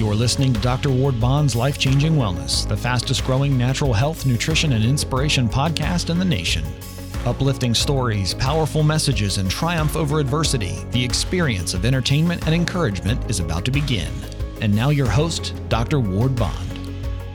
You're listening to Dr. Ward Bond's Life Changing Wellness, the fastest growing natural health, nutrition, and inspiration podcast in the nation. Uplifting stories, powerful messages, and triumph over adversity, the experience of entertainment and encouragement is about to begin. And now, your host, Dr. Ward Bond.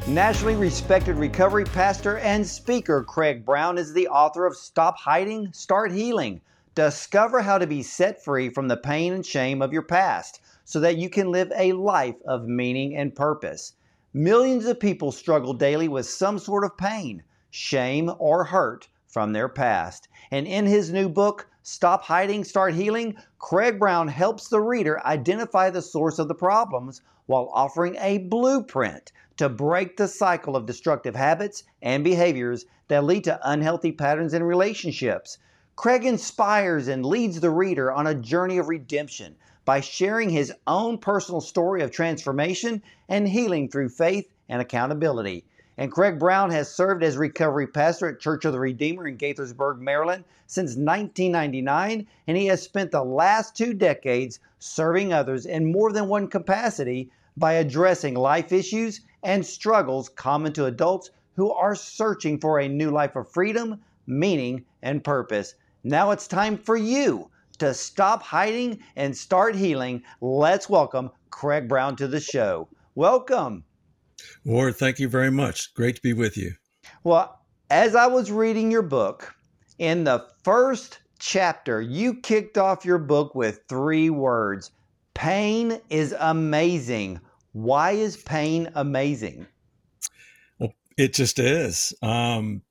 Nationally respected recovery pastor and speaker Craig Brown is the author of Stop Hiding, Start Healing. Discover how to be set free from the pain and shame of your past so that you can live a life of meaning and purpose. Millions of people struggle daily with some sort of pain, shame, or hurt from their past. And in his new book, Stop Hiding, Start Healing, Craig Brown helps the reader identify the source of the problems while offering a blueprint to break the cycle of destructive habits and behaviors that lead to unhealthy patterns in relationships. Craig inspires and leads the reader on a journey of redemption by sharing his own personal story of transformation and healing through faith and accountability. And Craig Brown has served as recovery pastor at Church of the Redeemer in Gaithersburg, Maryland since 1999, and he has spent the last two decades serving others in more than one capacity by addressing life issues and struggles common to adults who are searching for a new life of freedom, meaning, and purpose. Now it's time for you to stop hiding and start healing. Let's welcome Craig Brown to the show. Welcome. Ward, thank you very much. Great to be with you. Well, as I was reading your book, in the first chapter, you kicked off your book with three words Pain is amazing. Why is pain amazing? Well, it just is. Um,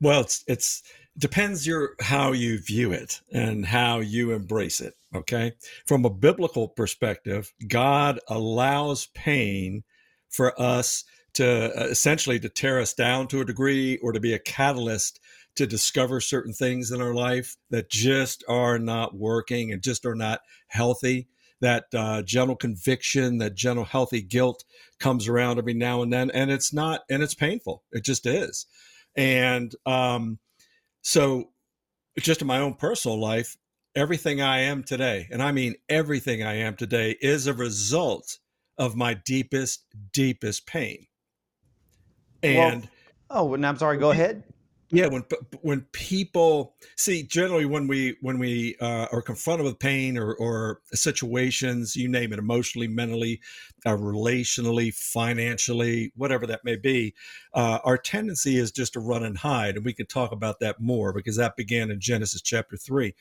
well, it's, it's, depends your how you view it and how you embrace it okay? From a biblical perspective god allows pain for us to uh, essentially to tear us down to a degree or to be a catalyst to discover certain things in our life that just are not working and just are not healthy. That uh, gentle conviction that gentle healthy guilt comes around every now and then and it's not and it's painful. It just is. And um so just in my own personal life everything i am today and i mean everything i am today is a result of my deepest deepest pain. And oh, well, oh and i'm sorry. Go ahead yeah when when people see generally when we when we uh, are confronted with pain or, or situations you name it emotionally mentally uh, relationally financially whatever that may be uh, our tendency is just to run and hide and we can talk about that more because that began in genesis chapter 3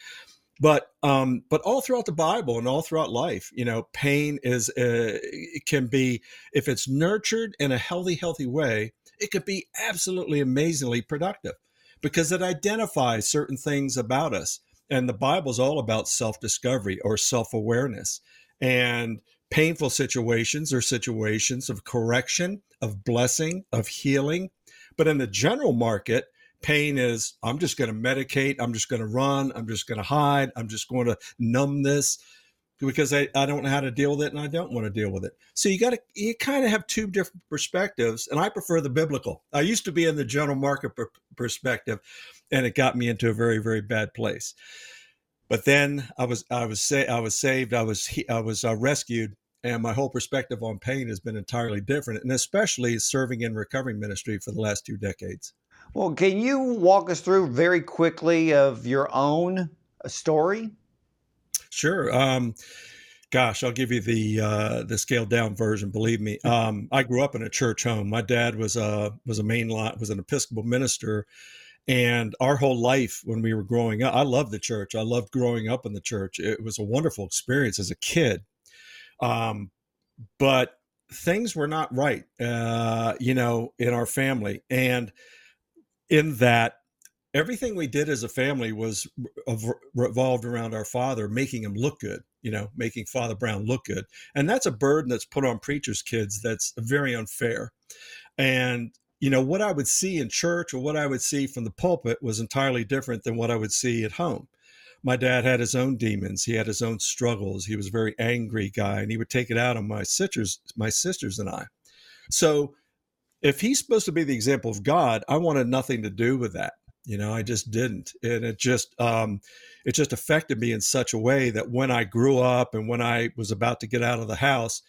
but um, but all throughout the Bible and all throughout life, you know, pain is uh, can be if it's nurtured in a healthy, healthy way, it could be absolutely amazingly productive because it identifies certain things about us. And the Bible is all about self discovery or self awareness. And painful situations are situations of correction, of blessing, of healing. But in the general market, pain is I'm just going to medicate, I'm just going to run, I'm just going to hide, I'm just going to numb this because I, I don't know how to deal with it and I don't want to deal with it. So you got to, you kind of have two different perspectives. And I prefer the biblical. I used to be in the general market per- perspective and it got me into a very, very bad place. But then I was, I was, sa- I was saved. I was, I was uh, rescued and my whole perspective on pain has been entirely different. And especially serving in recovery ministry for the last two decades. Well, can you walk us through very quickly of your own story? Sure. Um, gosh, I'll give you the uh, the scaled down version. Believe me, um, I grew up in a church home. My dad was a was a main lot was an Episcopal minister, and our whole life when we were growing up, I loved the church. I loved growing up in the church. It was a wonderful experience as a kid, um, but things were not right, uh, you know, in our family, and in that everything we did as a family was revolved around our father making him look good you know making father brown look good. And that's a burden that's put on preachers kids that's very unfair. And you know what i would see in church or what i would see from the pulpit was entirely different than what i would see at home. My dad had his own demons. He had his own struggles. He was a very angry guy and he would take it out on my sisters my sisters and i. So if he's supposed to be the example of god i wanted nothing to do with that you know i just didn't and it just um it just affected me in such a way that when i grew up and when i was about to get out of the house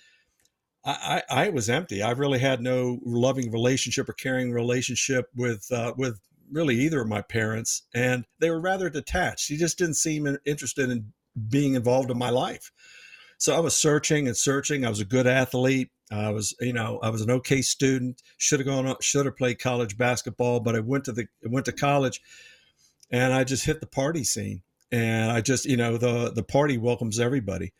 I, I, I was empty. I really had no loving relationship or caring relationship with uh, with really either of my parents, and they were rather detached. He just didn't seem interested in being involved in my life. So I was searching and searching. I was a good athlete. I was, you know, I was an okay student. Should have gone, should have played college basketball, but I went to the went to college, and I just hit the party scene. And I just, you know, the the party welcomes everybody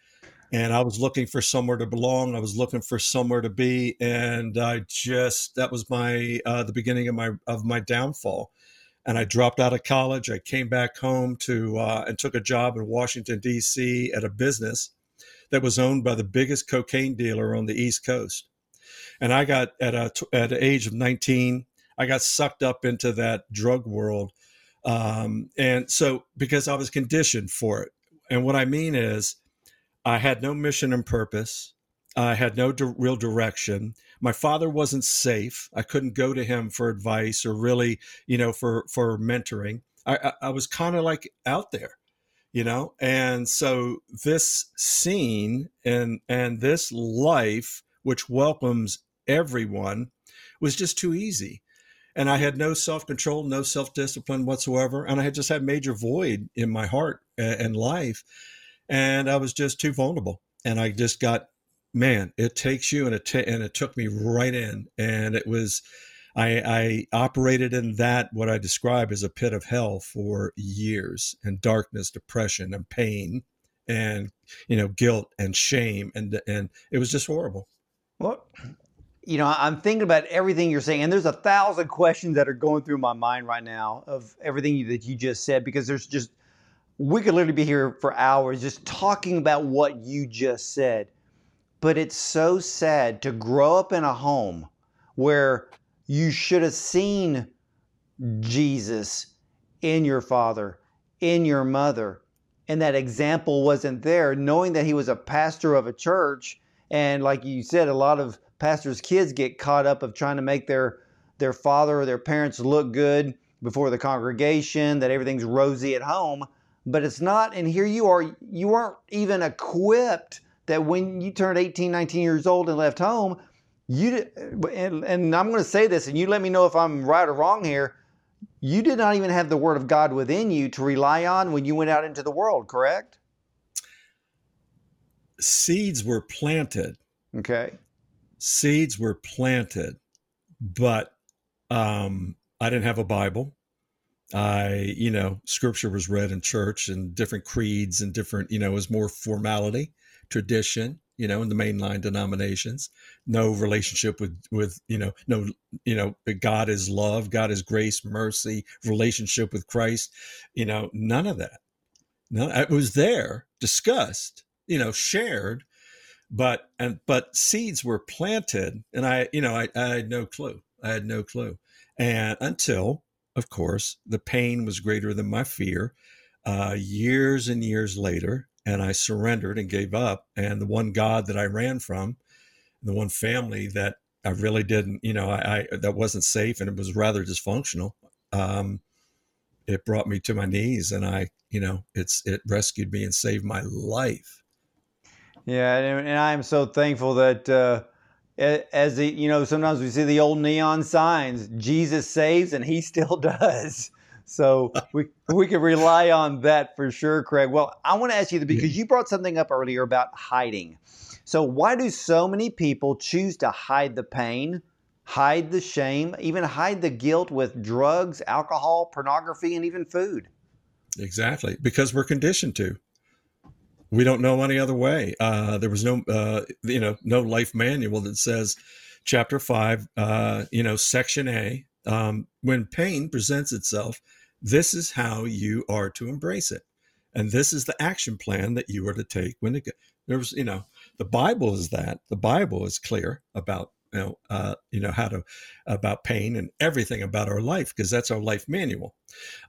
and I was looking for somewhere to belong. I was looking for somewhere to be, and I just that was my uh, the beginning of my of my downfall. And I dropped out of college. I came back home to uh, and took a job in Washington D.C. at a business that was owned by the biggest cocaine dealer on the East Coast. And I got at a at the age of 19, I got sucked up into that drug world, um, and so because I was conditioned for it. And what I mean is I had no mission and purpose. I had no di- real direction. My father wasn't safe. I couldn't go to him for advice or really, you know, for for mentoring. I, I, I was kind of like out there, you know. And so this scene and and this life, which welcomes everyone, was just too easy. And I had no self control, no self discipline whatsoever, and I had just had major void in my heart and life and I was just too vulnerable. And I just got, man, it takes you, and it and it took me right in, and it was. I, I operated in that what I describe as a pit of hell for years, and darkness, depression, and pain, and you know guilt and shame, and and it was just horrible. Well, you know, I'm thinking about everything you're saying, and there's a thousand questions that are going through my mind right now of everything that you just said because there's just we could literally be here for hours just talking about what you just said. But it's so sad to grow up in a home where you should have seen Jesus in your father, in your mother, and that example wasn't there, knowing that he was a pastor of a church. And like you said, a lot of pastors' kids get caught up of trying to make their their father or their parents look good before the congregation, that everything's rosy at home but it's not. And here you are, you weren't even equipped that when you turned 18, 19 years old and left home, you and, and I'm going to say this, and you let me know if I'm right or wrong here. You did not even have the Word of God within you to rely on when you went out into the world, correct? Seeds were planted. Okay. Seeds were planted, but um, I didn't have a Bible. I, you know, scripture was read in church and different creeds and different, you know, was more formality, tradition, you know, in the mainline denominations. No relationship with, with, you know, no, you know, God is love, God is grace, mercy, relationship with Christ, you know, none of that. No, it was there, discussed, you know, shared, but, and, but seeds were planted and I, you know, I, I had no clue. I had no clue. And until of course, the pain was greater than my fear. Uh, years and years later, and I surrendered and gave up. And the one God that I ran from, the one family that I really didn't, you know, I, I that wasn't safe and it was rather dysfunctional. Um, it brought me to my knees, and I, you know, it's it rescued me and saved my life. Yeah, and, and I am so thankful that. Uh, as the, you know, sometimes we see the old neon signs, Jesus saves, and he still does. So we we can rely on that for sure, Craig. Well, I want to ask you because you brought something up earlier about hiding. So why do so many people choose to hide the pain, hide the shame, even hide the guilt with drugs, alcohol, pornography, and even food? Exactly, because we're conditioned to we don't know any other way. Uh, there was no, uh, you know, no life manual that says, chapter five, uh, you know, section A. Um, when pain presents itself, this is how you are to embrace it, and this is the action plan that you are to take when it. There was, you know, the Bible is that. The Bible is clear about you know, uh, you know how to about pain and everything about our life because that's our life manual.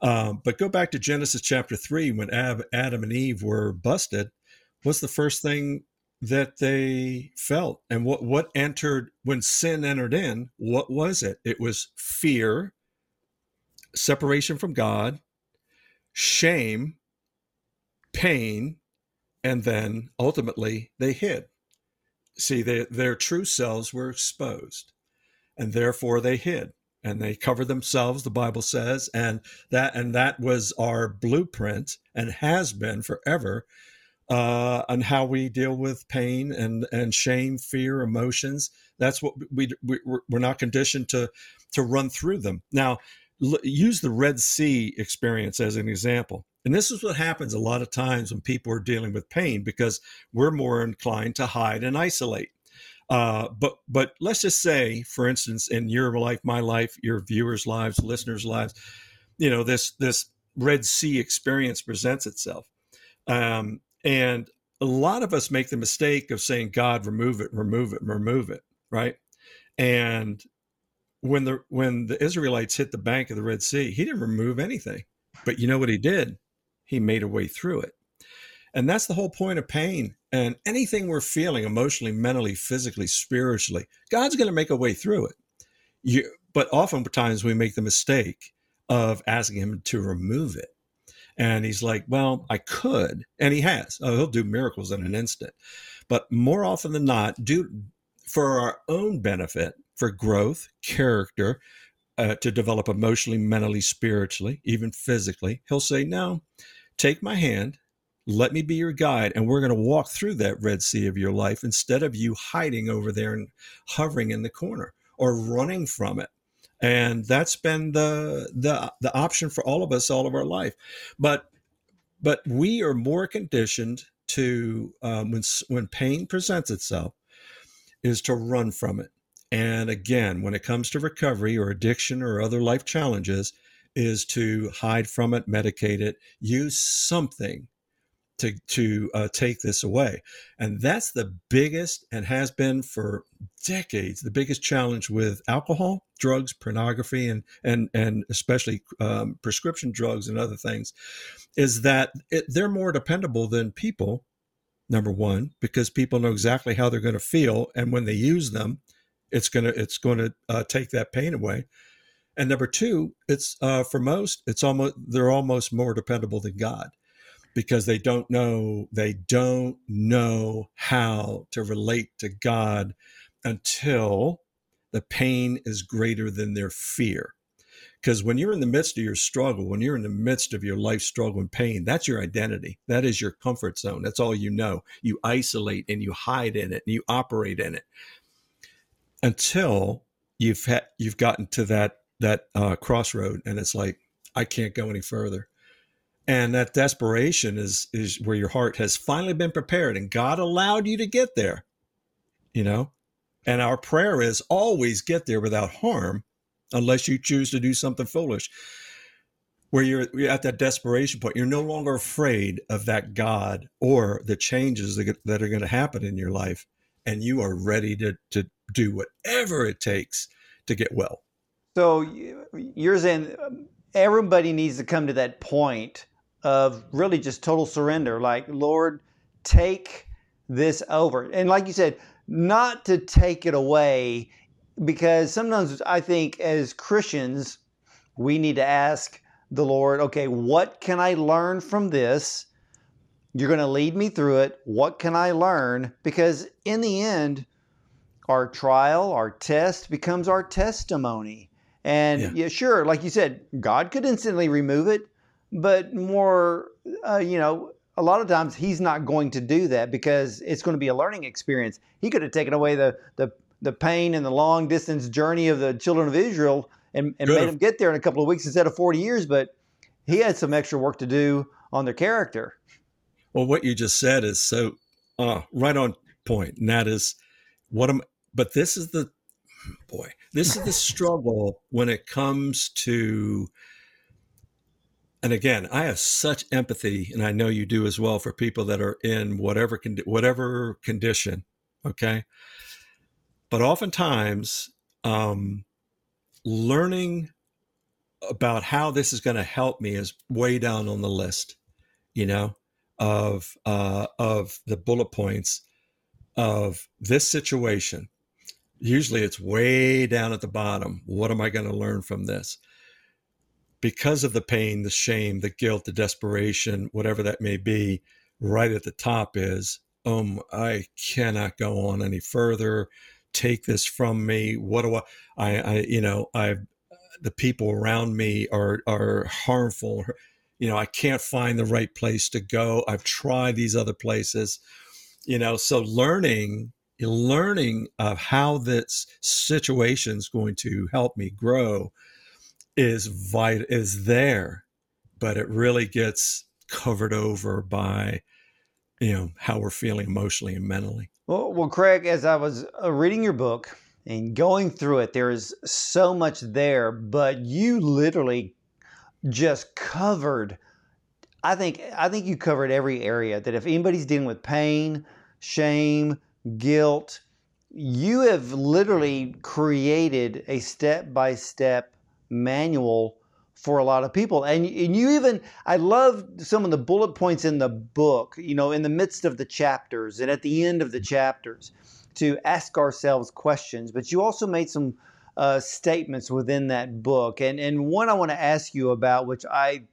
Um, but go back to Genesis chapter three when Ab, Adam and Eve were busted. What's the first thing that they felt, and what what entered when sin entered in? What was it? It was fear, separation from God, shame, pain, and then ultimately they hid see, they, their true selves were exposed, and therefore they hid and they covered themselves. The Bible says, and that and that was our blueprint and has been forever uh, on how we deal with pain and and shame, fear, emotions. That's what we, we we're not conditioned to to run through them. Now, l- use the Red Sea experience as an example. And this is what happens a lot of times when people are dealing with pain because we're more inclined to hide and isolate. Uh, but but let's just say, for instance, in your life, my life, your viewers' lives, listeners' lives, you know this this Red Sea experience presents itself, um, and a lot of us make the mistake of saying, "God, remove it, remove it, remove it," right? And when the when the Israelites hit the bank of the Red Sea, He didn't remove anything, but you know what He did? He made a way through it. And that's the whole point of pain and anything we're feeling emotionally, mentally, physically, spiritually. God's going to make a way through it. You, but oftentimes we make the mistake of asking Him to remove it. And He's like, well, I could. And He has. Oh, he'll do miracles in an instant. But more often than not, do for our own benefit, for growth, character, uh, to develop emotionally, mentally, spiritually, even physically, He'll say, no take my hand, let me be your guide, and we're going to walk through that Red Sea of your life instead of you hiding over there and hovering in the corner or running from it. And that's been the the the option for all of us all of our life. But but we are more conditioned to um, when when pain presents itself is to run from it. And again, when it comes to recovery or addiction or other life challenges, is to hide from it, medicate it, use something to to uh, take this away, and that's the biggest and has been for decades the biggest challenge with alcohol, drugs, pornography, and and and especially um, prescription drugs and other things, is that it, they're more dependable than people. Number one, because people know exactly how they're going to feel, and when they use them, it's gonna it's going to uh, take that pain away. And number two, it's uh, for most, it's almost they're almost more dependable than God because they don't know they don't know how to relate to God until the pain is greater than their fear. Because when you're in the midst of your struggle, when you're in the midst of your life struggle and pain, that's your identity. That is your comfort zone. That's all you know. You isolate and you hide in it and you operate in it until you've you've gotten to that that uh, crossroad, and it's like I can't go any further. And that desperation is is where your heart has finally been prepared, and God allowed you to get there. You know, and our prayer is always get there without harm, unless you choose to do something foolish. Where you're, you're at that desperation point, you're no longer afraid of that God or the changes that, that are going to happen in your life, and you are ready to to do whatever it takes to get well. So you're saying um, everybody needs to come to that point of really just total surrender. Like, Lord, take this over. And like you said, not to take it away, because sometimes I think as Christians, we need to ask the Lord, okay, what can I learn from this? You're going to lead me through it. What can I learn? Because in the end, our trial, our test becomes our testimony. And yeah. yeah. sure, like you said, God could instantly remove it, but more, uh, you know, a lot of times He's not going to do that because it's going to be a learning experience. He could have taken away the the the pain and the long distance journey of the children of Israel and, and made them get there in a couple of weeks instead of 40 years, but He had some extra work to do on their character. Well, what you just said is so uh, right on point, and that is what am. But this is the boy, this is the struggle when it comes to. And again, I have such empathy, and I know you do as well, for people that are in whatever con- whatever condition. Okay, but oftentimes, um, learning about how this is going to help me is way down on the list. You know, of uh, of the bullet points of this situation usually it's way down at the bottom. What am I going to learn from this? Because of the pain, the shame, the guilt, the desperation, whatever that may be, right at the top is um, I cannot go on any further. Take this from me. What do I, I, I you know, I, the people around me are, are harmful. You know, I can't find the right place to go. I've tried these other places, you know, so learning, learning of how this situation is going to help me grow is vital, is there, but it really gets covered over by you know how we're feeling emotionally and mentally well, well craig as i was uh, reading your book and going through it there is so much there but you literally just covered i think i think you covered every area that if anybody's dealing with pain shame guilt you have literally created a step by step manual for a lot of people. And, and you even, I love some of the bullet points in the book, you know, in the midst of the chapters and at the end of the chapters to ask ourselves questions. But you also made some uh, statements within that book. And, and one I want to ask you about, which I,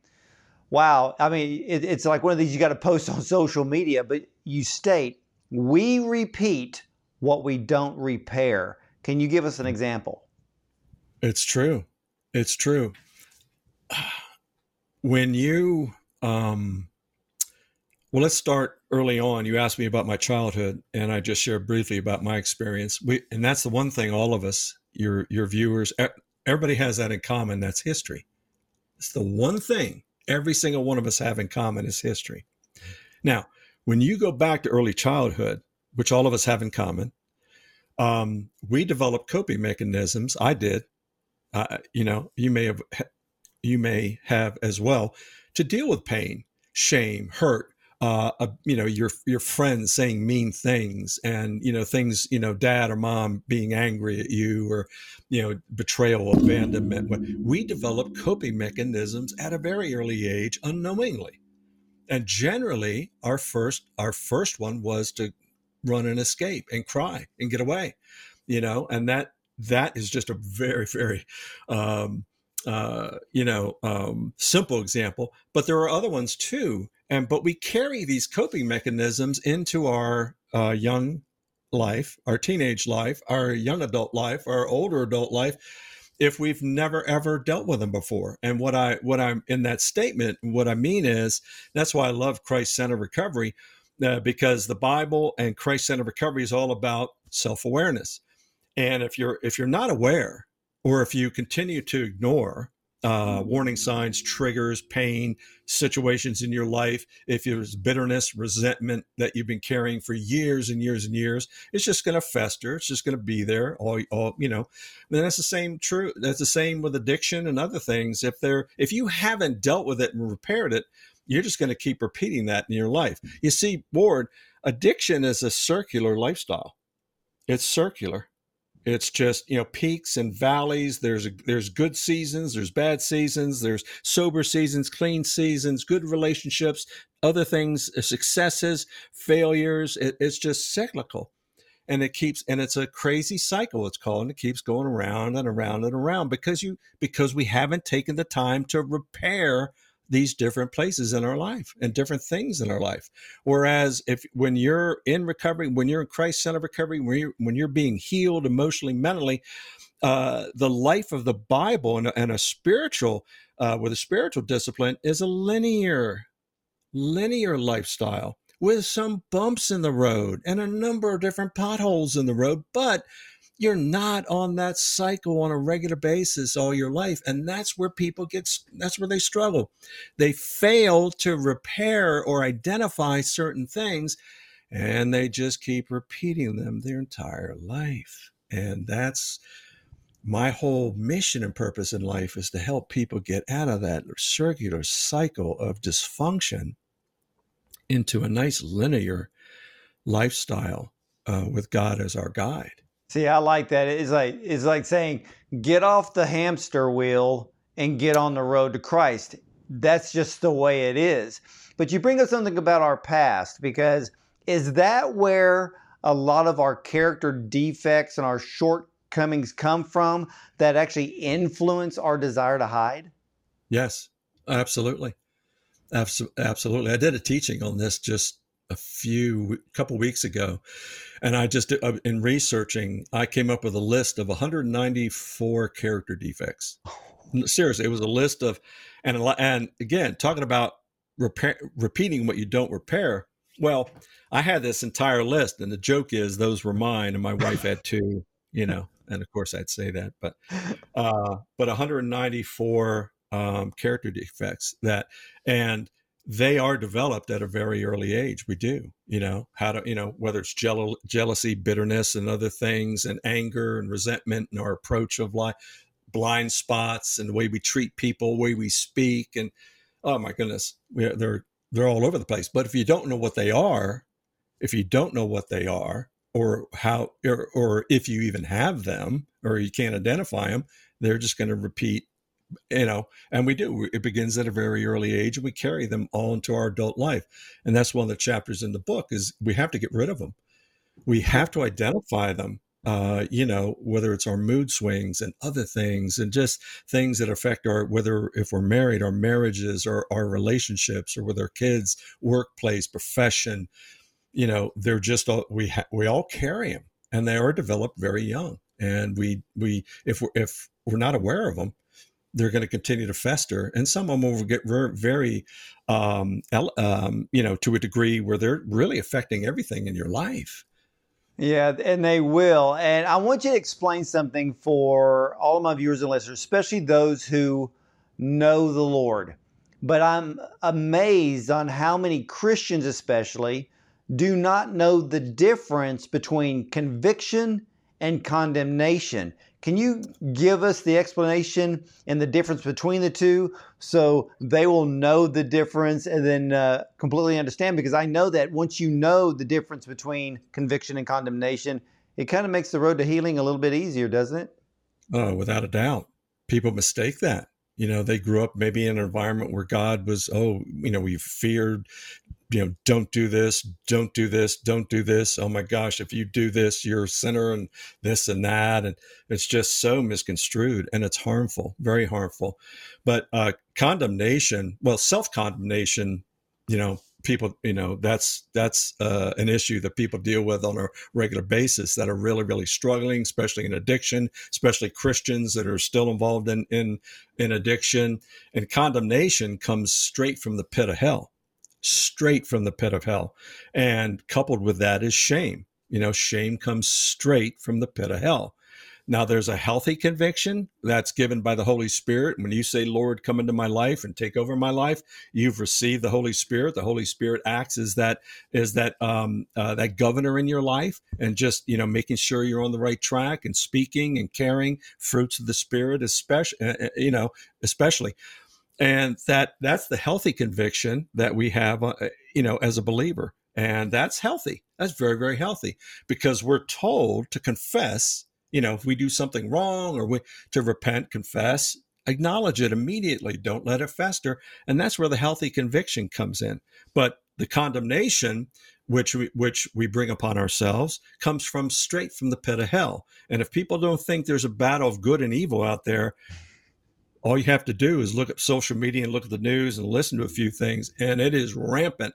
wow, I mean, it, it's like one of these you got to post on social media, but you state, we repeat what we don't repair. Can you give us an example? It's true. It's true when you um, well let's start early on you asked me about my childhood and i just shared briefly about my experience we and that's the one thing all of us your your viewers everybody has that in common that's history. It's the one thing every single one of us have in common is history. Now when you go back to early childhood which all of us have in common um, we developed coping mechanisms. I did. Uh, you know you may have you may have as well to deal with pain, shame, hurt, uh, uh, you know, your your friends saying mean things, and you know things, you know, dad or mom being angry at you, or you know, betrayal, abandonment. We develop coping mechanisms at a very early age, unknowingly, and generally, our first our first one was to run and escape and cry and get away, you know, and that that is just a very very um, uh, you know, um, simple example, but there are other ones too. And but we carry these coping mechanisms into our uh, young life, our teenage life, our young adult life, our older adult life, if we've never ever dealt with them before. And what I what I'm in that statement, what I mean is that's why I love Christ Centered Recovery, uh, because the Bible and Christ Centered Recovery is all about self awareness. And if you're if you're not aware or if you continue to ignore uh, warning signs, triggers, pain, situations in your life, if there's bitterness, resentment that you've been carrying for years and years and years, it's just going to fester. It's just going to be there. All, all you know. And that's the same true. That's the same with addiction and other things. If they're if you haven't dealt with it and repaired it, you're just going to keep repeating that in your life. You see, Ward, addiction is a circular lifestyle. It's circular it's just you know peaks and valleys. There's there's good seasons there's bad seasons there's sober seasons clean seasons good relationships other things uh, successes failures. It, it's just cyclical. And it keeps and it's a crazy cycle it's called and it keeps going around and around and around because you because we haven't taken the time to repair these different places in our life and different things in our life. Whereas if when you're in recovery, when you're in Christ Center recovery, when you're, when you're being healed emotionally, mentally, uh, the life of the Bible and, and a spiritual, uh, with a spiritual discipline is a linear, linear lifestyle with some bumps in the road and a number of different potholes in the road, but you're not on that cycle on a regular basis all your life and that's where people get that's where they struggle they fail to repair or identify certain things and they just keep repeating them their entire life and that's my whole mission and purpose in life is to help people get out of that circular cycle of dysfunction into a nice linear lifestyle uh, with God as our guide. See, I like that. It's like it's like saying, get off the hamster wheel and get on the road to Christ. That's just the way it is. But you bring up something about our past because is that where a lot of our character defects and our shortcomings come from that actually influence our desire to hide? Yes, absolutely. Absolutely. I did a teaching on this just a few couple weeks ago, and I just uh, in researching, I came up with a list of 194 character defects. Seriously, it was a list of, and and again, talking about repair, repeating what you don't repair. Well, I had this entire list, and the joke is those were mine, and my wife had two. You know, and of course I'd say that, but uh, but 194 um, character defects that, and they are developed at a very early age. We do, you know, how to, you know, whether it's jealousy, bitterness, and other things, and anger and resentment, and our approach of life, blind spots, and the way we treat people, the way we speak, and oh my goodness, they're they're all over the place. But if you don't know what they are, if you don't know what they are, or how, or, or if you even have them, or you can't identify them, they're just going to repeat you know and we do. It begins at a very early age and we carry them all into our adult life. And that's one of the chapters in the book is we have to get rid of them we have to identify them uh, you know whether it's our mood swings and other things and just things that affect our whether if we're married our marriages or our relationships or with our kids workplace profession you know they're just all we ha- we all carry them and they are developed very young. And we we if we're if we're not aware of them they're going to continue to fester, and some of them will get very, um, um, you know, to a degree where they're really affecting everything in your life. Yeah, and they will. And I want you to explain something for all of my viewers and listeners, especially those who know the Lord. But I'm amazed on how many Christians, especially, do not know the difference between conviction and condemnation. Can you give us the explanation and the difference between the two so they will know the difference and then uh, completely understand? Because I know that once you know the difference between conviction and condemnation, it kind of makes the road to healing a little bit easier, doesn't it? Oh, without a doubt. People mistake that. You know, they grew up maybe in an environment where God was, oh, you know, we feared you know, don't do this, don't do this, don't do this. Oh my gosh, if you do this, you're a sinner and this and that. And it's just so misconstrued and it's harmful, very harmful. But uh, condemnation, well, self condemnation, you know, people, you know, that's that's uh, an issue that people deal with on a regular basis that are really, really struggling, especially in addiction, especially Christians that are still involved in in in addiction. And condemnation comes straight from the pit of hell straight from the pit of hell. And coupled with that is shame. You know, shame comes straight from the pit of hell. Now, there's a healthy conviction that's given by the Holy Spirit. When you say, Lord, come into my life and take over my life, you've received the Holy Spirit. The Holy Spirit acts as that, is that, um, uh, that governor in your life and just, you know, making sure you're on the right track and speaking and carrying fruits of the Spirit, especially, uh, uh, you know, especially and that that's the healthy conviction that we have uh, you know as a believer. And that's healthy. That's very very healthy because we're told to confess you know if we do something wrong or we to repent confess acknowledge it immediately. Don't let it fester. And that's where the healthy conviction comes in. But the condemnation which we which we bring upon ourselves comes from straight from the pit of hell. And if people don't think there's a battle of good and evil out there all you have to do is look at social media and look at the news and listen to a few things, and it is rampant.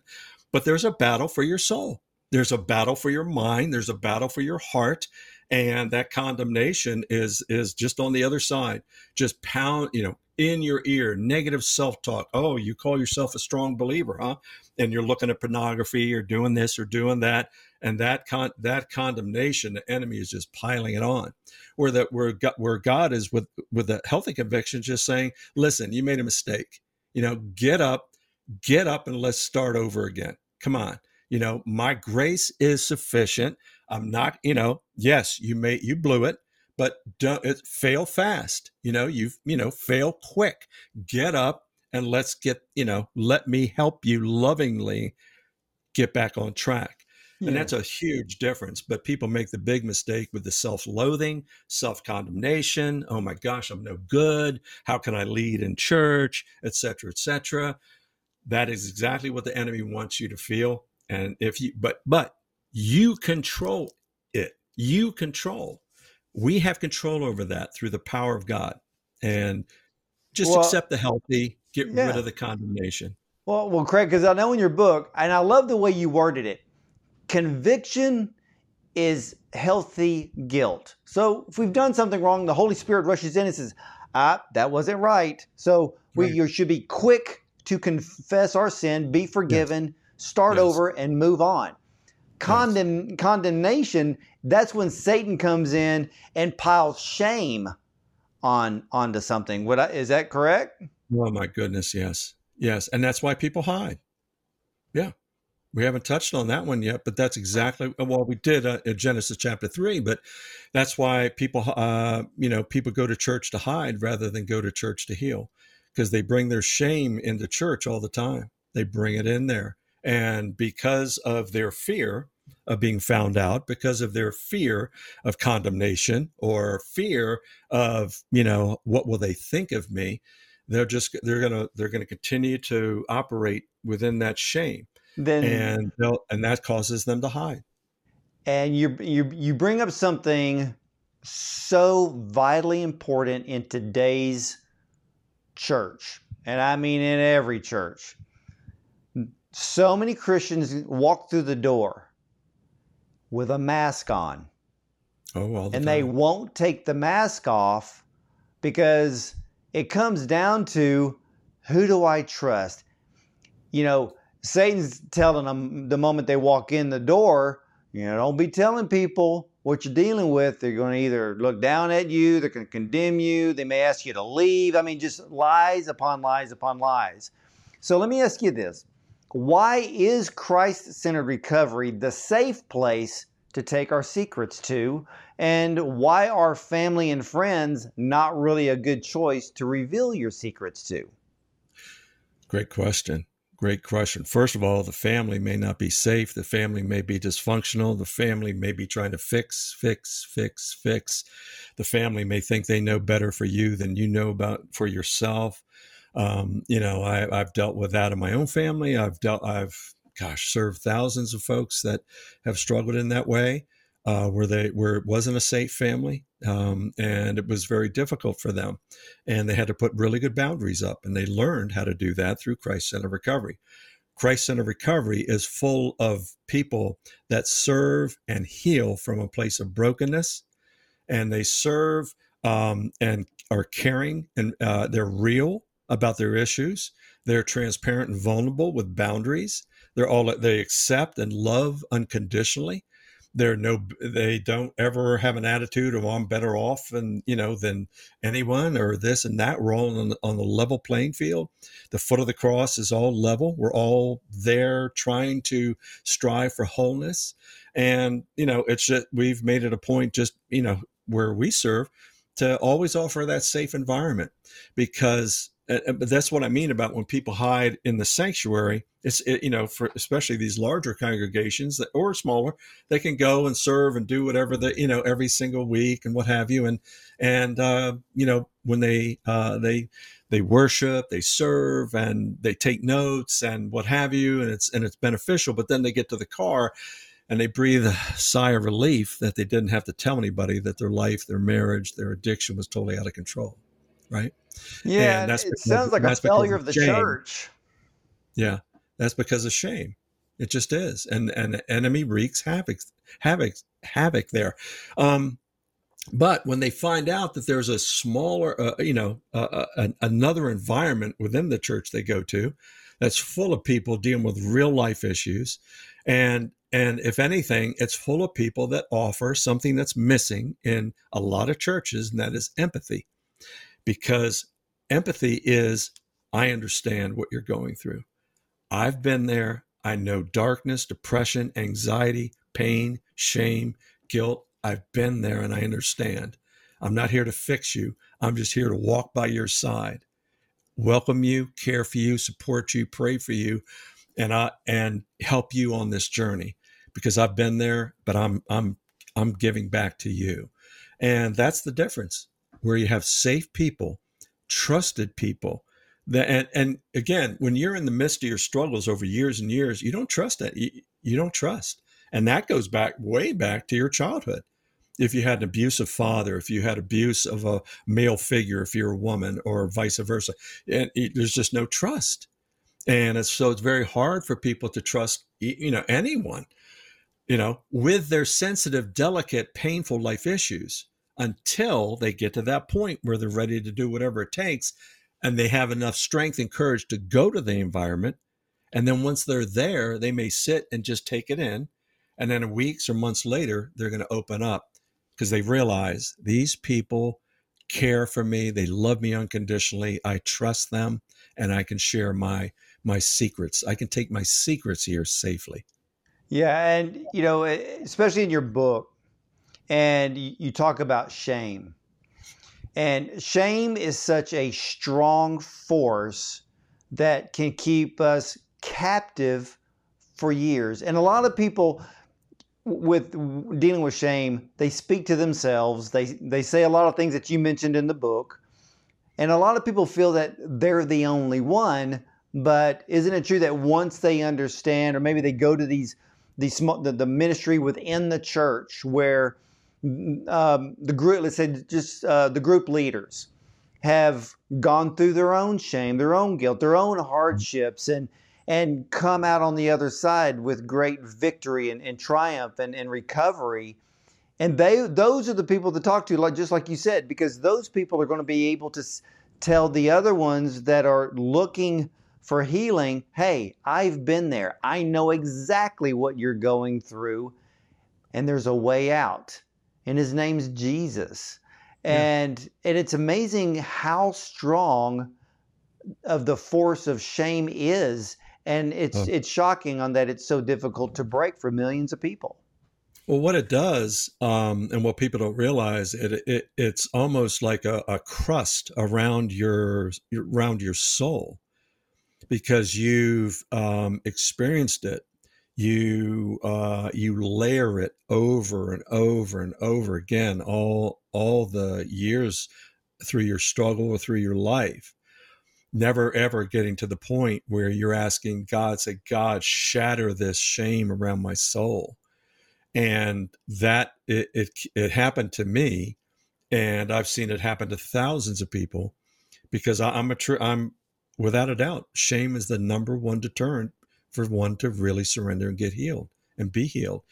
But there's a battle for your soul. There's a battle for your mind. There's a battle for your heart, and that condemnation is is just on the other side. Just pound, you know, in your ear, negative self talk. Oh, you call yourself a strong believer, huh? And you're looking at pornography or doing this or doing that, and that con- that condemnation, the enemy is just piling it on. Where that where God, where God is with with a healthy conviction, just saying, listen, you made a mistake. You know, get up, get up, and let's start over again. Come on. You know, my grace is sufficient. I'm not, you know, yes, you may you blew it but don't it, fail fast. You know, you you know, fail quick. Get up and let's get you know, let me help you lovingly get back on track. Yeah. And that's a huge difference. But people make the big mistake with the self loathing, self condemnation. Oh my gosh, I'm no good. How can I lead in church, etc., etc. That is exactly what the enemy wants you to feel. And if you, but, but you control it. You control we have control over that through the power of God. And just well, accept the healthy, get yeah. rid of the condemnation. Well, well, Craig, because I know in your book, and I love the way you worded it. Conviction is healthy guilt. So if we've done something wrong, the Holy Spirit rushes in and says, "Ah, that wasn't right." So we right. you should be quick to confess our sin, be forgiven, yes. start yes. over, and move on. Condemn, yes. Condemnation, that's when Satan comes in and piles shame on onto something. Would I, is that correct? Oh my goodness, yes. Yes, and that's why people hide. Yeah. We haven't touched on that one yet, but that's exactly well we did uh, in Genesis chapter 3, but that's why people uh you know, people go to church to hide rather than go to church to heal because they bring their shame into church all the time. They bring it in there. And because of their fear of being found out, because of their fear of condemnation or fear of, you know, what will they think of me, they're just they're gonna they're gonna continue to operate within that shame. Then and they'll and that causes them to hide. And you you you bring up something so vitally important in today's church, and I mean in every church. So many Christians walk through the door with a mask on. Oh, the and time. they won't take the mask off because it comes down to who do I trust? You know, Satan's telling them the moment they walk in the door, you know, don't be telling people what you're dealing with. They're going to either look down at you, they're going to condemn you, they may ask you to leave. I mean, just lies upon lies upon lies. So let me ask you this Why is Christ centered recovery the safe place to take our secrets to? And why are family and friends not really a good choice to reveal your secrets to? Great question. Great question. First of all, the family may not be safe. The family may be dysfunctional. The family may be trying to fix, fix, fix, fix. The family may think they know better for you than you know about for yourself. Um, you know, I, have dealt with that in my own family. I've dealt, I've, gosh, served thousands of folks that have struggled in that way uh, where they where it wasn't a safe family um, and it was very difficult for them. And they had to put really good boundaries up and they learned how to do that through christ center recovery. Christ center recovery is full of people that serve and heal from a place of brokenness and they serve um, and are caring and uh, they're real about their issues. They're transparent and vulnerable with boundaries. They're all they accept and love unconditionally they're no they don't ever have an attitude of i'm better off and you know than anyone or this and that. We're all on the, on the level playing field. The foot of the cross is all level. We're all there trying to strive for wholeness. And you know it's just we've made it a point just you know where we serve to always offer that safe environment. Because but that's what I mean about when people hide in the sanctuary. It's it, you know for especially these larger congregations that or smaller, they can go and serve and do whatever the you know every single week and what have you. And and uh, you know when they uh, they they worship, they serve, and they take notes and what have you, and it's and it's beneficial. But then they get to the car and they breathe a sigh of relief that they didn't have to tell anybody that their life, their marriage, their addiction was totally out of control, right? Yeah, and that's it because, sounds like a failure of the shame. church. Yeah, that's because of shame. It just is, and and the enemy wreaks havoc, havoc, havoc there. Um, but when they find out that there's a smaller, uh, you know, uh, uh, another environment within the church they go to, that's full of people dealing with real life issues, and and if anything, it's full of people that offer something that's missing in a lot of churches, and that is empathy because empathy is I understand what you're going through. I've been there. I know darkness, depression, anxiety, pain, shame, guilt. I've been there and I understand. I'm not here to fix you. I'm just here to walk by your side, welcome you, care for you, support you, pray for you, and I and help you on this journey because I've been there, but I'm I'm I'm giving back to you. And that's the difference where you have safe people trusted people that and, and again when you're in the midst of your struggles over years and years you don't trust that you, you don't trust. And that goes back way back to your childhood. If you had an abusive father if you had abuse of a male figure if you're a woman or vice versa and it, there's just no trust. And it's so it's very hard for people to trust you know anyone you know with their sensitive delicate painful life issues until they get to that point where they're ready to do whatever it takes and they have enough strength and courage to go to the environment and then once they're there they may sit and just take it in and then weeks or months later they're going to open up because they realize these people care for me they love me unconditionally i trust them and i can share my my secrets. I can take my secrets here safely. Yeah, and you know, especially in your book, and you talk about shame. And shame is such a strong force that can keep us captive for years. And a lot of people with dealing with shame, they speak to themselves. They they say a lot of things that you mentioned in the book. And a lot of people feel that they're the only one but isn't it true that once they understand, or maybe they go to these these small, the, the ministry within the church where um, the group, let's say, just uh, the group leaders have gone through their own shame, their own guilt, their own hardships, and and come out on the other side with great victory and, and triumph and, and recovery. And they those are the people to talk to, like just like you said, because those people are going to be able to tell the other ones that are looking for healing, hey, I've been there. I know exactly what you're going through, and there's a way out. And his name's Jesus. And yeah. and it's amazing how strong of the force of shame is. And it's oh. it's shocking on that it's so difficult to break for millions of people. Well, what it does, um, and what people don't realize, it, it it's almost like a, a crust around your around your soul because you've um, experienced it you uh, you layer it over and over and over again all all the years through your struggle or through your life never ever getting to the point where you're asking god say god shatter this shame around my soul. And that it, it it happened to me and i've seen it happen to thousands of people because I, i'm a true i'm without a doubt, shame is the number one deterrent for one to really surrender and get healed and be healed.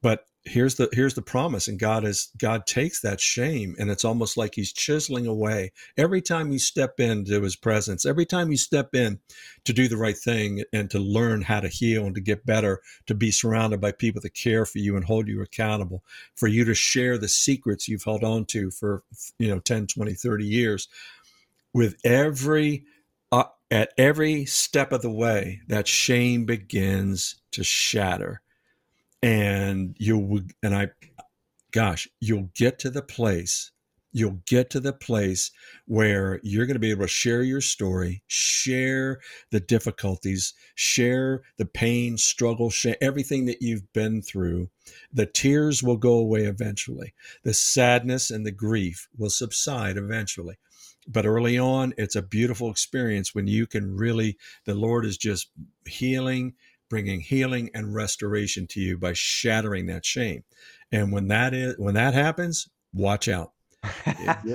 But here's the here's the promise and god is god takes that shame and it's almost like he's chiseling away every time you step into his presence every time you step in to do the right thing and to learn how to heal and to get better to be surrounded by people that care for you and hold you accountable for you to share the secrets you've held on to for you know 10 20 30 years with every at every step of the way, that shame begins to shatter. And you'll, and I, gosh, you'll get to the place, you'll get to the place where you're going to be able to share your story, share the difficulties, share the pain, struggle, share everything that you've been through. The tears will go away eventually. The sadness and the grief will subside eventually but early on it's a beautiful experience when you can really the lord is just healing bringing healing and restoration to you by shattering that shame. And when that is when that happens watch out.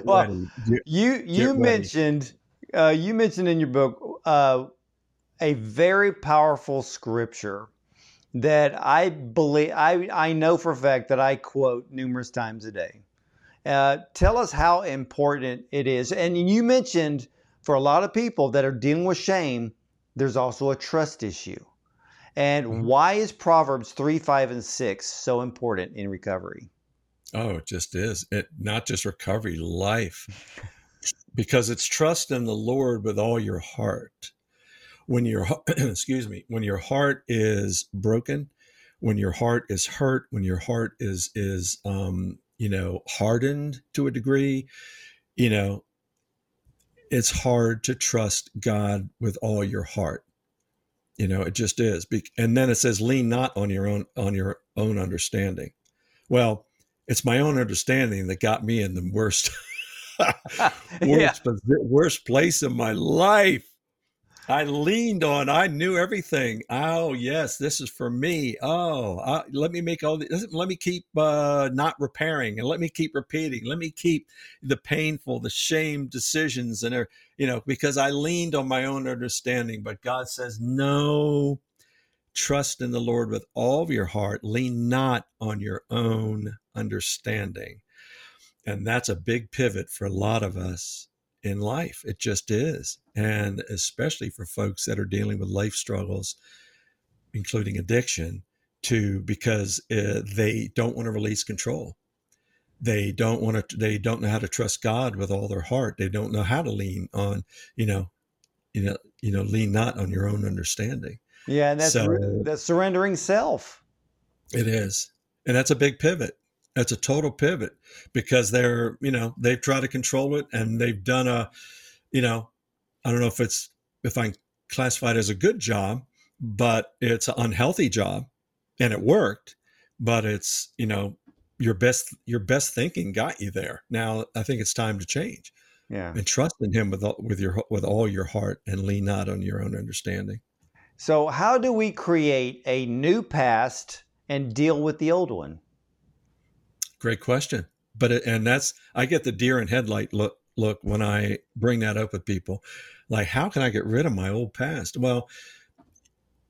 Well get, you you mentioned uh, you mentioned in your book uh, a very powerful scripture that I believe I, I know for a fact that I quote numerous times a day. Uh, tell us how important it is. And you mentioned for a lot of people that are dealing with shame, there's also a trust issue. And mm-hmm. why is Proverbs 3, 5, and 6 so important in recovery? Oh, it just is. It not just recovery, life. because it's trust in the Lord with all your heart. When your excuse me, when your heart is broken, when your heart is hurt, when your heart is is um, you know, hardened to a degree, you know, it's hard to trust God with all your heart. You know, it just is. And then it says, lean not on your own on your own understanding. Well, it's my own understanding that got me in the worst, worst, yeah. worst place in my life. I leaned on. I knew everything. Oh yes, this is for me. Oh, uh, let me make all. This, let me keep uh, not repairing, and let me keep repeating. Let me keep the painful, the shame decisions, and you know, because I leaned on my own understanding. But God says, no. Trust in the Lord with all of your heart. Lean not on your own understanding. And that's a big pivot for a lot of us in life. It just is. And especially for folks that are dealing with life struggles, including addiction, to because uh, they don't want to release control. They don't want to, they don't know how to trust God with all their heart. They don't know how to lean on, you know, you know, you know, lean not on your own understanding. Yeah, and that's so, that's surrendering self. It is. And that's a big pivot. That's a total pivot because they're, you know, they've tried to control it and they've done a, you know, I don't know if it's if I classify it as a good job, but it's an unhealthy job and it worked, but it's, you know, your best your best thinking got you there. Now I think it's time to change. Yeah. And trust in him with all, with your with all your heart and lean not on your own understanding. So how do we create a new past and deal with the old one? Great question. But it, and that's I get the deer in headlight look look when I bring that up with people. Like, how can I get rid of my old past? Well,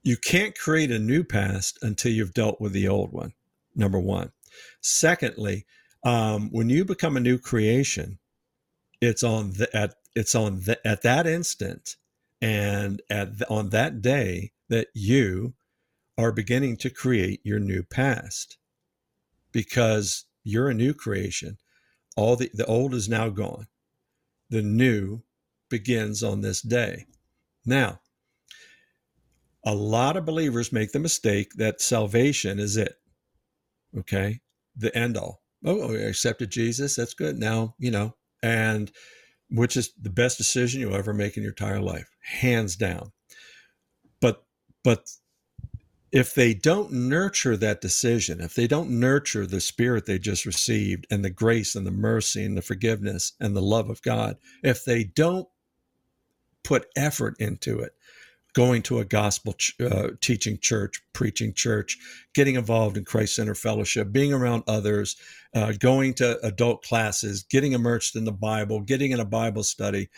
you can't create a new past until you've dealt with the old one. Number one. Secondly, um, when you become a new creation, it's on the, at it's on the, at that instant and at the, on that day that you are beginning to create your new past because you're a new creation. All the, the old is now gone. The new begins on this day. Now, a lot of believers make the mistake that salvation is it. Okay. The end all. Oh, oh I accepted Jesus. That's good. Now, you know, and which is the best decision you'll ever make in your entire life, hands down. But, but if they don't nurture that decision, if they don't nurture the spirit they just received and the grace and the mercy and the forgiveness and the love of God, if they don't put effort into it, going to a gospel ch- uh, teaching church, preaching church, getting involved in Christ Center Fellowship, being around others, uh, going to adult classes, getting immersed in the Bible, getting in a Bible study.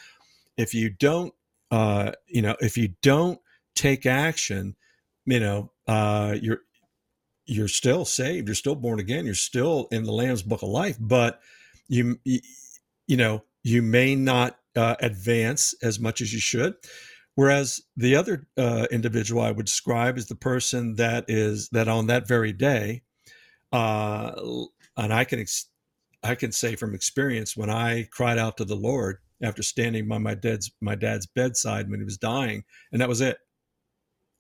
If you don't, uh, you know, if you don't take action, you know, uh, you're you're still saved, you're still born again, you're still in the Lamb's Book of Life, but you you, know you may not uh, advance as much as you should. Whereas the other uh, individual I would describe is the person that is that on that very day, uh, and I can ex- I can say from experience when I cried out to the Lord after standing by my dad's my dad's bedside when he was dying, and that was it.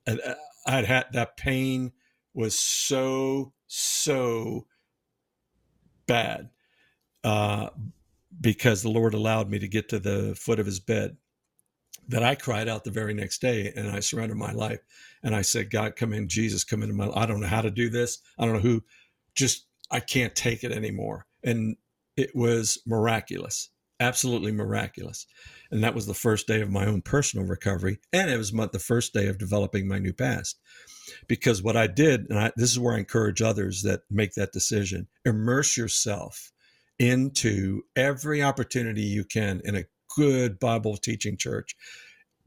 And uh, I'd had that pain was so so bad uh, because the Lord allowed me to get to the foot of His bed that I cried out the very next day and I surrendered my life and I said, God, come in, Jesus, come into my. I don't know how to do this. I don't know who. Just I can't take it anymore, and it was miraculous, absolutely miraculous. And that was the first day of my own personal recovery. And it was the first day of developing my new past. Because what I did, and I, this is where I encourage others that make that decision immerse yourself into every opportunity you can in a good Bible teaching church,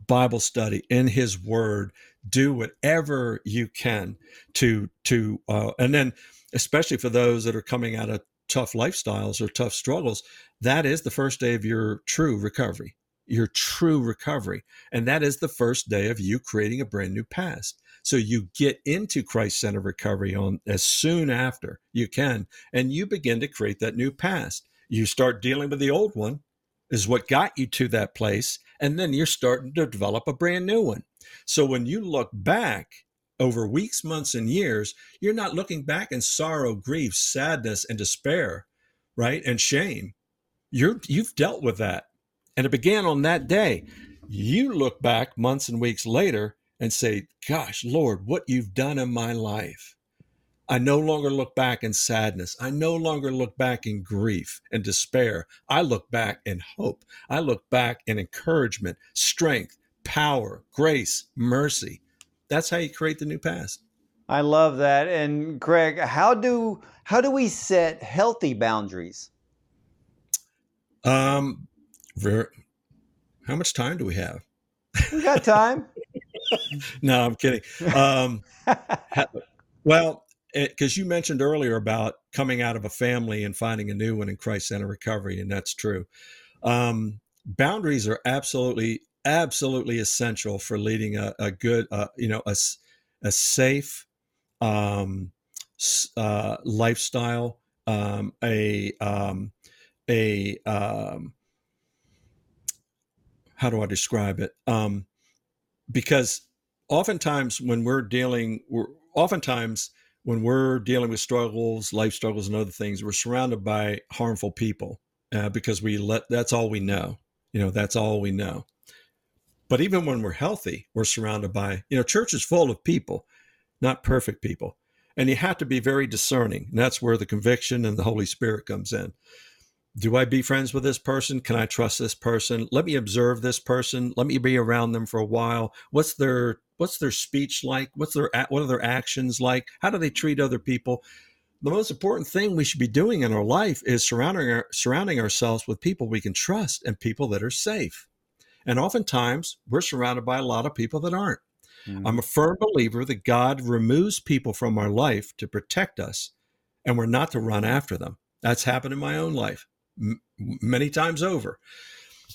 Bible study, in His Word. Do whatever you can to to uh, and then especially for those that are coming out of tough lifestyles or tough struggles, that is the first day of your true recovery your true recovery. And that is the first day of you creating a brand new past. So you get into Christ centered recovery on as soon after you can, and you begin to create that new past. You start dealing with the old one, is what got you to that place. And then you're starting to develop a brand new one. So when you look back over weeks, months, and years, you're not looking back in sorrow, grief, sadness, and despair, right? And shame. You're you've dealt with that and it began on that day. You look back months and weeks later and say, Gosh, Lord, what you've done in my life. I no longer look back in sadness. I no longer look back in grief and despair. I look back in hope. I look back in encouragement, strength, power, grace, mercy. That's how you create the new past. I love that. And Craig, how do how do we set healthy boundaries? Um, very, how much time do we have? We got time. no, I'm kidding. Um, well, because you mentioned earlier about coming out of a family and finding a new one in Christ Center Recovery, and that's true. Um, boundaries are absolutely, absolutely essential for leading a, a good, uh, you know, a, a safe um, uh, lifestyle, um, a um, a um, how do I describe it? Um, because oftentimes when we're dealing, we're oftentimes when we're dealing with struggles, life struggles, and other things, we're surrounded by harmful people uh, because we let that's all we know. You know, that's all we know. But even when we're healthy, we're surrounded by, you know, church is full of people, not perfect people. And you have to be very discerning. And that's where the conviction and the Holy Spirit comes in do I be friends with this person? Can I trust this person? Let me observe this person. Let me be around them for a while. What's their what's their speech like? What's their what are their actions like? How do they treat other people? The most important thing we should be doing in our life is surrounding our, surrounding ourselves with people we can trust and people that are safe. And oftentimes we're surrounded by a lot of people that aren't. Mm-hmm. I'm a firm believer that God removes people from our life to protect us, and we're not to run after them. That's happened in my own life many times over.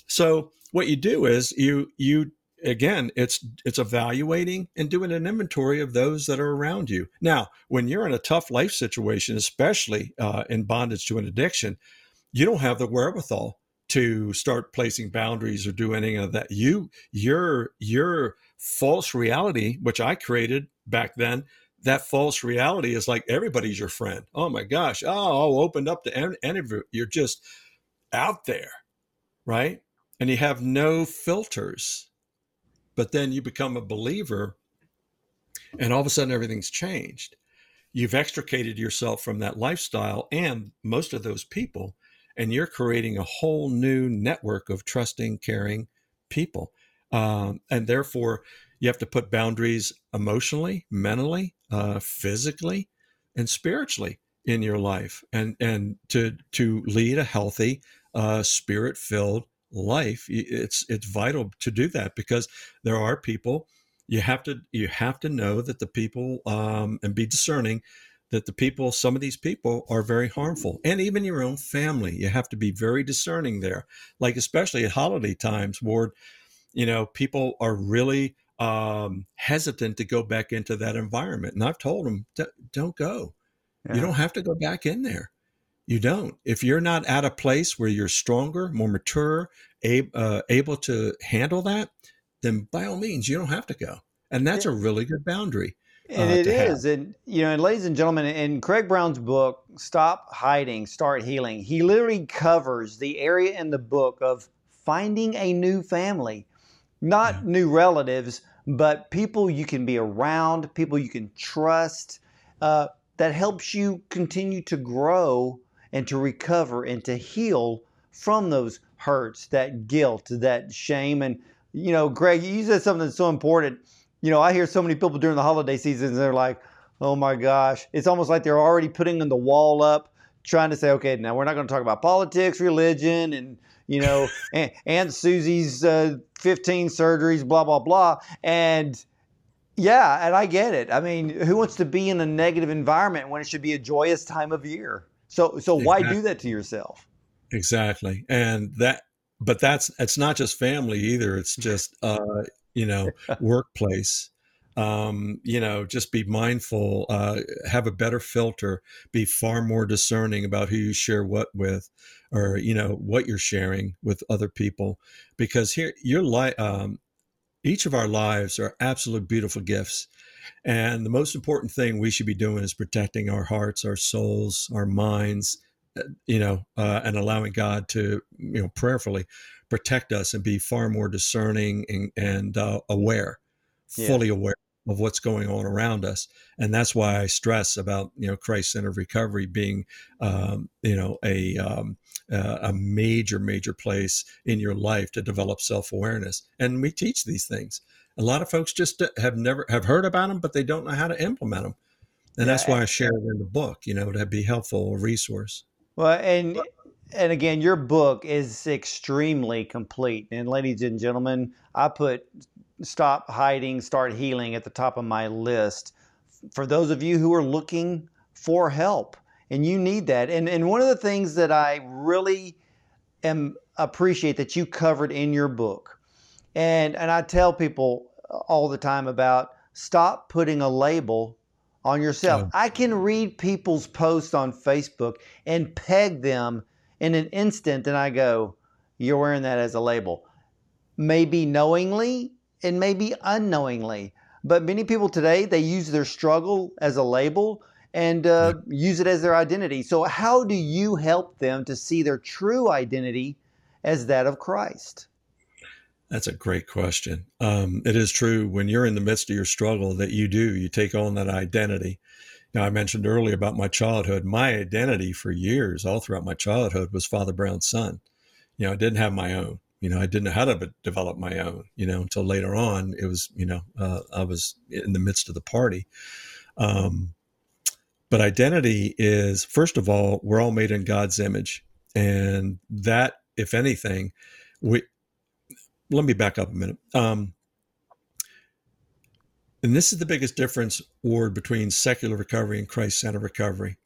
So what you do is you you again it's it's evaluating and doing an inventory of those that are around you now when you're in a tough life situation especially uh, in bondage to an addiction you don't have the wherewithal to start placing boundaries or do any of that you your your false reality which i created back then that false reality is like everybody's your friend. Oh my gosh. Oh, opened up to any. You're just out there, right? And you have no filters. But then you become a believer and all of a sudden everything's changed. You've extricated yourself from that lifestyle and most of those people, and you're creating a whole new network of trusting, caring people. Um, and therefore, you have to put boundaries emotionally, mentally, uh, physically, and spiritually in your life, and and to to lead a healthy, uh, spirit filled life. It's it's vital to do that because there are people you have to you have to know that the people um, and be discerning that the people some of these people are very harmful and even your own family you have to be very discerning there like especially at holiday times ward you know people are really um, hesitant to go back into that environment. And I've told them, don't go. Yeah. You don't have to go back in there. You don't. If you're not at a place where you're stronger, more mature, ab- uh, able to handle that, then by all means, you don't have to go. And that's yeah. a really good boundary. Uh, and it is. Have. And, you know, and ladies and gentlemen, in Craig Brown's book, Stop Hiding, Start Healing, he literally covers the area in the book of finding a new family, not yeah. new relatives, but people you can be around, people you can trust, uh, that helps you continue to grow and to recover and to heal from those hurts, that guilt, that shame. And, you know, Greg, you said something that's so important. You know, I hear so many people during the holiday seasons, they're like, oh my gosh, it's almost like they're already putting in the wall up, trying to say, okay, now we're not going to talk about politics, religion, and you know, Aunt, Susie's uh, 15 surgeries, blah, blah, blah. And yeah, and I get it. I mean, who wants to be in a negative environment when it should be a joyous time of year? So, so exactly. why do that to yourself? Exactly. And that, but that's, it's not just family either. It's just, uh, you know, workplace um, you know, just be mindful, uh, have a better filter, be far more discerning about who you share what with, or you know what you're sharing with other people, because here your life, um, each of our lives are absolute beautiful gifts, and the most important thing we should be doing is protecting our hearts, our souls, our minds, uh, you know, uh, and allowing God to, you know, prayerfully protect us and be far more discerning and, and uh, aware, fully aware of what's going on around us and that's why i stress about you know christ centered recovery being um, you know a um, uh, a major, major place in your life to develop self awareness. And we teach these things. A lot of folks just have never have heard about them, but they don't know how to implement them. And that's why I share it in the book, you know, to be helpful, a resource. Well, and and again, your book is extremely complete. And ladies and gentlemen, I put stop hiding, start healing at the top of my list for those of you who are looking for help and you need that. And and one of the things that I really am appreciate that you covered in your book, and and I tell people all the time about stop putting a label on yourself. I can read people's posts on Facebook and peg them in an instant, and I go, "You're wearing that as a label." Maybe knowingly and maybe unknowingly. But many people today, they use their struggle as a label and uh, use it as their identity. So, how do you help them to see their true identity as that of Christ? That's a great question. Um, it is true when you're in the midst of your struggle that you do, you take on that identity. Now, I mentioned earlier about my childhood. My identity for years, all throughout my childhood, was Father Brown's son. You know, I didn't have my own. You know, I didn't know how to develop my own. You know, until later on, it was you know uh, I was in the midst of the party. Um, but identity is, first of all, we're all made in God's image. And that, if anything, we, let me back up a minute. Um, and this is the biggest difference, Ward, between secular recovery and Christ centered recovery.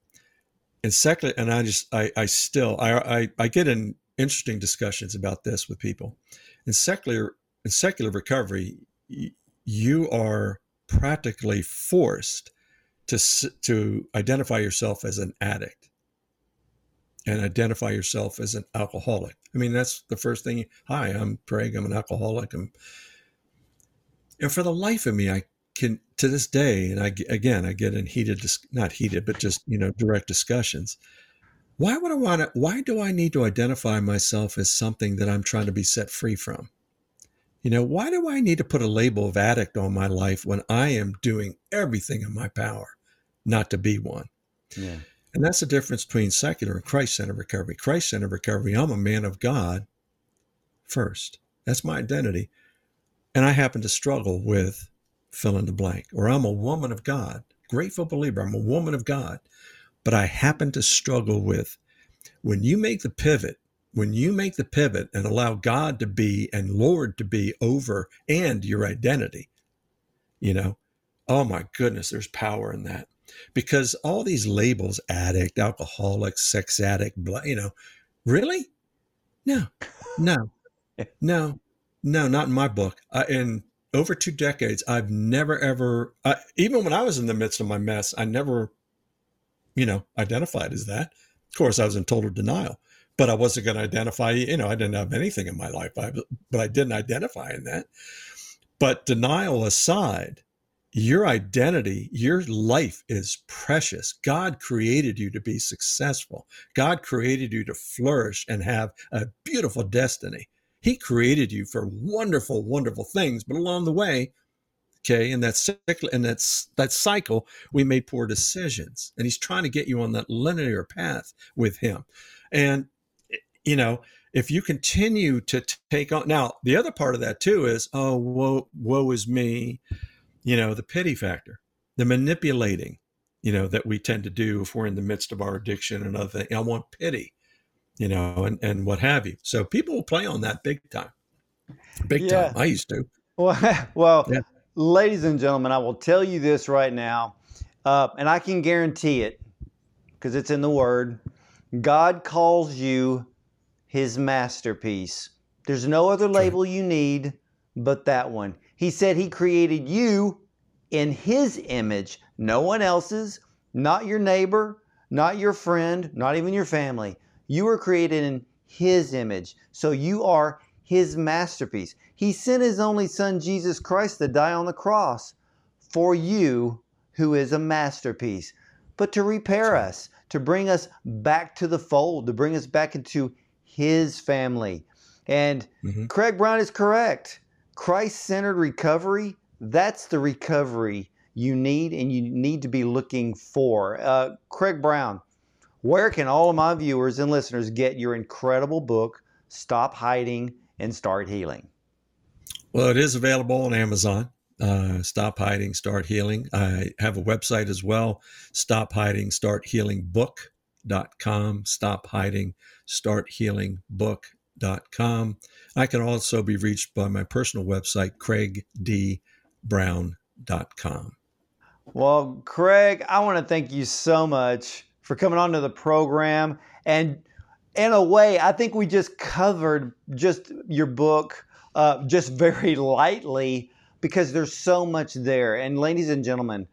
And secular, and I just, I, I still, I, I, I get in interesting discussions about this with people. In secular, in secular recovery, you are practically forced to to identify yourself as an addict and identify yourself as an alcoholic. I mean, that's the first thing. Hi, I'm Craig. I'm an alcoholic. I'm, and for the life of me, I can to this day, and I again, I get in heated, not heated, but just you know, direct discussions. Why would I want to? Why do I need to identify myself as something that I'm trying to be set free from? You know, why do I need to put a label of addict on my life when I am doing everything in my power not to be one? Yeah. And that's the difference between secular and Christ centered recovery. Christ centered recovery, I'm a man of God first. That's my identity. And I happen to struggle with fill in the blank. Or I'm a woman of God, grateful believer. I'm a woman of God. But I happen to struggle with when you make the pivot when you make the pivot and allow God to be and Lord to be over and your identity, you know, oh my goodness, there's power in that. Because all these labels, addict, alcoholic, sex addict, blah, you know, really? No, no, no, no, not in my book. In over two decades, I've never ever, even when I was in the midst of my mess, I never, you know, identified as that. Of course, I was in total denial but I wasn't going to identify, you know, I didn't have anything in my life, I, but I didn't identify in that. But denial aside, your identity, your life is precious. God created you to be successful. God created you to flourish and have a beautiful destiny. He created you for wonderful, wonderful things, but along the way, okay, in that cycle, in that that cycle, we made poor decisions, and He's trying to get you on that linear path with Him. And you know, if you continue to take on now, the other part of that too is, oh, woe, woe is me, you know, the pity factor, the manipulating, you know, that we tend to do if we're in the midst of our addiction and other things. I want pity, you know, and, and what have you. So people will play on that big time. Big yeah. time. I used to. Well, well yeah. ladies and gentlemen, I will tell you this right now, uh, and I can guarantee it because it's in the word. God calls you his masterpiece. There's no other label you need but that one. He said he created you in his image, no one else's, not your neighbor, not your friend, not even your family. You were created in his image. So you are his masterpiece. He sent his only son, Jesus Christ, to die on the cross for you, who is a masterpiece, but to repair us, to bring us back to the fold, to bring us back into his family. And mm-hmm. Craig Brown is correct. Christ centered recovery, that's the recovery you need and you need to be looking for. Uh, Craig Brown, Where can all of my viewers and listeners get your incredible book, Stop Hiding and Start Healing? Well, it is available on Amazon. Uh, Stop Hiding, Start Healing. I have a website as well, Stop Hiding, Start Healing Book.com. Stop Hiding, Start Healing Book.com. I can also be reached by my personal website, craigdbrown.com. Well, Craig, I want to thank you so much for coming on to the program. And in a way, I think we just covered just your book uh, just very lightly because there's so much there. And ladies and gentlemen,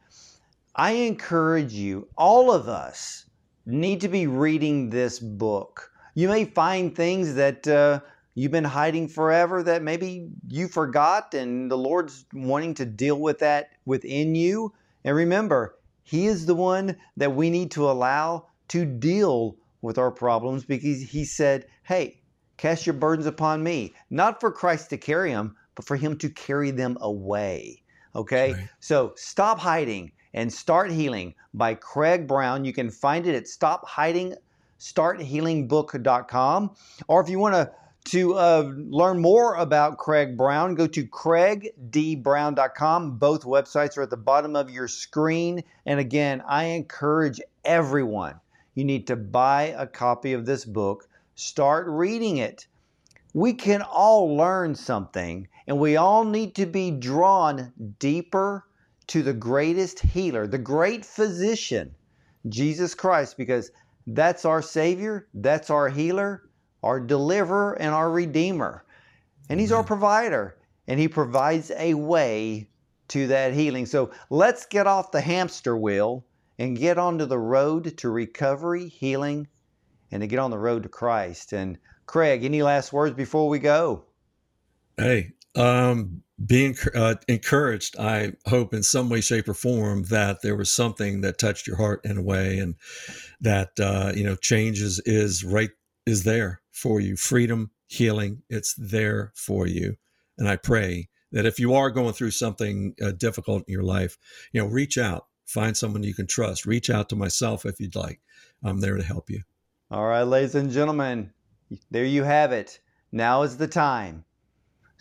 I encourage you, all of us need to be reading this book. You may find things that uh, you've been hiding forever that maybe you forgot, and the Lord's wanting to deal with that within you. And remember, He is the one that we need to allow to deal with our problems because He said, Hey, cast your burdens upon me, not for Christ to carry them, but for Him to carry them away. Okay? Right. So stop hiding and start healing by Craig Brown. You can find it at Stop Hiding starthealingbook.com or if you want to to uh, learn more about Craig Brown, go to craigdbrown.com. Both websites are at the bottom of your screen. And again, I encourage everyone you need to buy a copy of this book, start reading it. We can all learn something, and we all need to be drawn deeper to the greatest healer, the great physician, Jesus Christ, because that's our Savior, that's our healer our deliverer and our redeemer. And he's our provider, and he provides a way to that healing. So let's get off the hamster wheel and get onto the road to recovery, healing, and to get on the road to Christ. And Craig, any last words before we go? Hey, um, being uh, encouraged, I hope in some way, shape, or form that there was something that touched your heart in a way, and that uh, you know change is, is right is there for you. Freedom, healing, it's there for you. And I pray that if you are going through something uh, difficult in your life, you know, reach out, find someone you can trust. Reach out to myself if you'd like. I'm there to help you. All right, ladies and gentlemen, there you have it. Now is the time.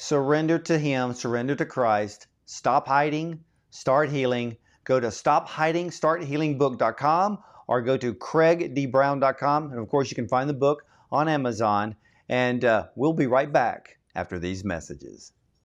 Surrender to Him, surrender to Christ. Stop hiding, start healing. Go to stophiding.starthealingbook.com or go to craigdbrown.com. And of course, you can find the book on Amazon. And uh, we'll be right back after these messages.